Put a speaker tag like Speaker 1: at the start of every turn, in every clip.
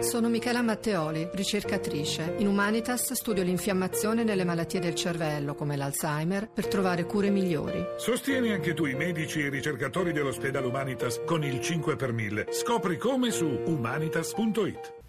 Speaker 1: Sono Michela Matteoli, ricercatrice. In Humanitas studio l'infiammazione nelle malattie del cervello, come l'Alzheimer, per trovare cure migliori.
Speaker 2: Sostieni anche tu i medici e i ricercatori dell'ospedale Humanitas con il 5 per 1000. Scopri come su humanitas.it.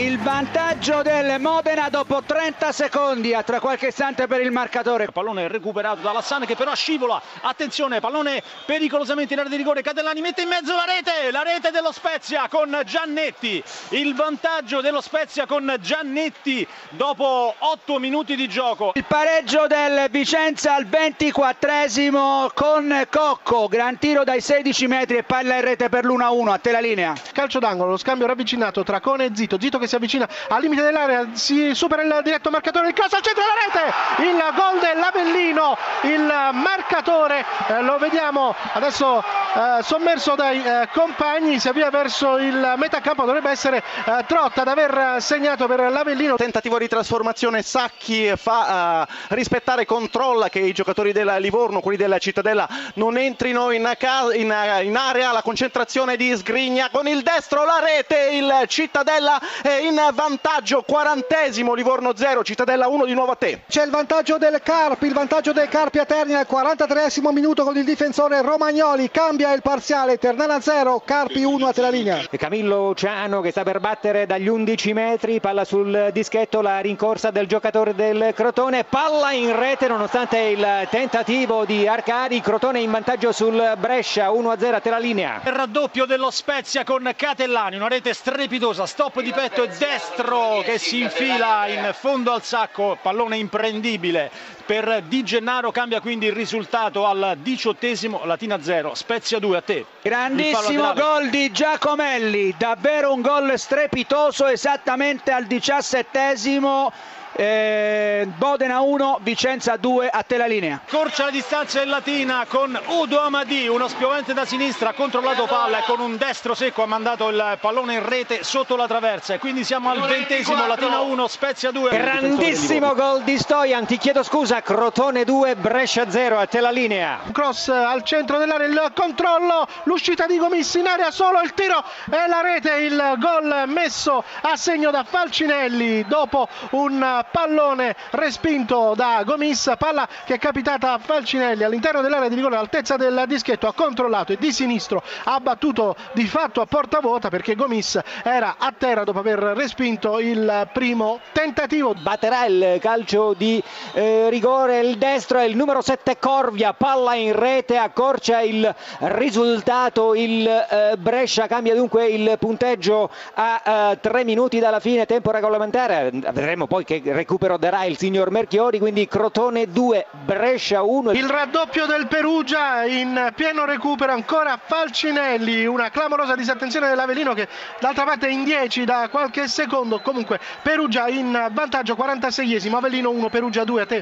Speaker 3: Il vantaggio del Modena dopo 30 secondi, a tra qualche istante per il marcatore.
Speaker 4: Pallone recuperato da Lassan che però scivola. Attenzione, pallone pericolosamente in area di rigore. Catellani mette in mezzo la rete, la rete dello Spezia con Giannetti. Il vantaggio dello Spezia con Giannetti dopo 8 minuti di gioco.
Speaker 3: Il pareggio del Vicenza al 24esimo con Cocco. Gran tiro dai 16 metri e palla in rete per l'1-1. A te la linea.
Speaker 5: Calcio d'angolo, lo scambio ravvicinato tra Cone e Zito. Zito che si avvicina al limite dell'area, si supera il diretto marcatore, il cross al centro della rete, il gol dell'Avellino, il marcatore, eh, lo vediamo adesso eh, sommerso dai eh, compagni, si avvia verso il metacampo, dovrebbe essere eh, Trotta ad aver segnato per l'Avellino.
Speaker 6: Tentativo di trasformazione, Sacchi fa eh, rispettare, controlla che i giocatori della Livorno, quelli della Cittadella, non entrino in, in, in area, la concentrazione di Sgrigna con il destro, la rete, il Cittadella in vantaggio, quarantesimo Livorno 0, Cittadella 1 di nuovo a te.
Speaker 7: C'è il vantaggio del Carpi, il vantaggio del Carpi a Terni al 43 minuto con il difensore Romagnoli, cambia il parziale, Ternana 0, Carpi 1 a te la linea.
Speaker 8: Camillo Ciano che sta per battere dagli 11 metri, palla sul dischetto, la rincorsa del giocatore del Crotone, palla in rete nonostante il tentativo di Arcadi, Crotone in vantaggio sul Brescia 1-0 a te la linea.
Speaker 4: Il raddoppio dello Spezia con Catellani, una rete strepitosa, stop di petto e destro che si infila in fondo al sacco, pallone imprendibile per Di Gennaro, cambia quindi il risultato al diciottesimo, Latina 0, Spezia 2 a te.
Speaker 3: Grandissimo gol di Giacomelli, davvero un gol strepitoso esattamente al diciassettesimo eh, Bodena 1, Vicenza 2, a te la linea.
Speaker 4: Corcia la distanza del Latina con Udo Amadi, uno spiovente da sinistra, ha controllato palla e con un destro secco ha mandato il pallone in rete sotto la traversa e quindi siamo al ventesimo, Latina 1, Spezia 2.
Speaker 8: Grandissimo gol di Stojan, ti chiedo scusa, Crotone 2, Brescia 0, a te la linea.
Speaker 5: Cross al centro dell'area, il controllo, l'uscita di Gomissi in area, solo il tiro e la rete, il gol messo a segno da Falcinelli dopo un pallone respinto da Gomis, palla che è capitata a Falcinelli all'interno dell'area di rigore all'altezza del dischetto, ha controllato e di sinistro ha battuto di fatto a porta vuota perché Gomis era a terra dopo aver respinto il primo tentativo.
Speaker 8: Batterà il calcio di eh, rigore, il destro è il numero 7 Corvia, palla in rete, accorcia il risultato, il eh, Brescia cambia dunque il punteggio a 3 eh, minuti dalla fine, tempo regolamentare, vedremo poi che recupero darà il signor Merchiori, quindi Crotone 2, Brescia 1.
Speaker 5: Il raddoppio del Perugia in pieno recupero ancora Falcinelli, una clamorosa disattenzione dell'Avelino che d'altra parte è in 10 da qualche secondo, comunque Perugia in vantaggio 46esimo, Avellino 1, Perugia 2 a te.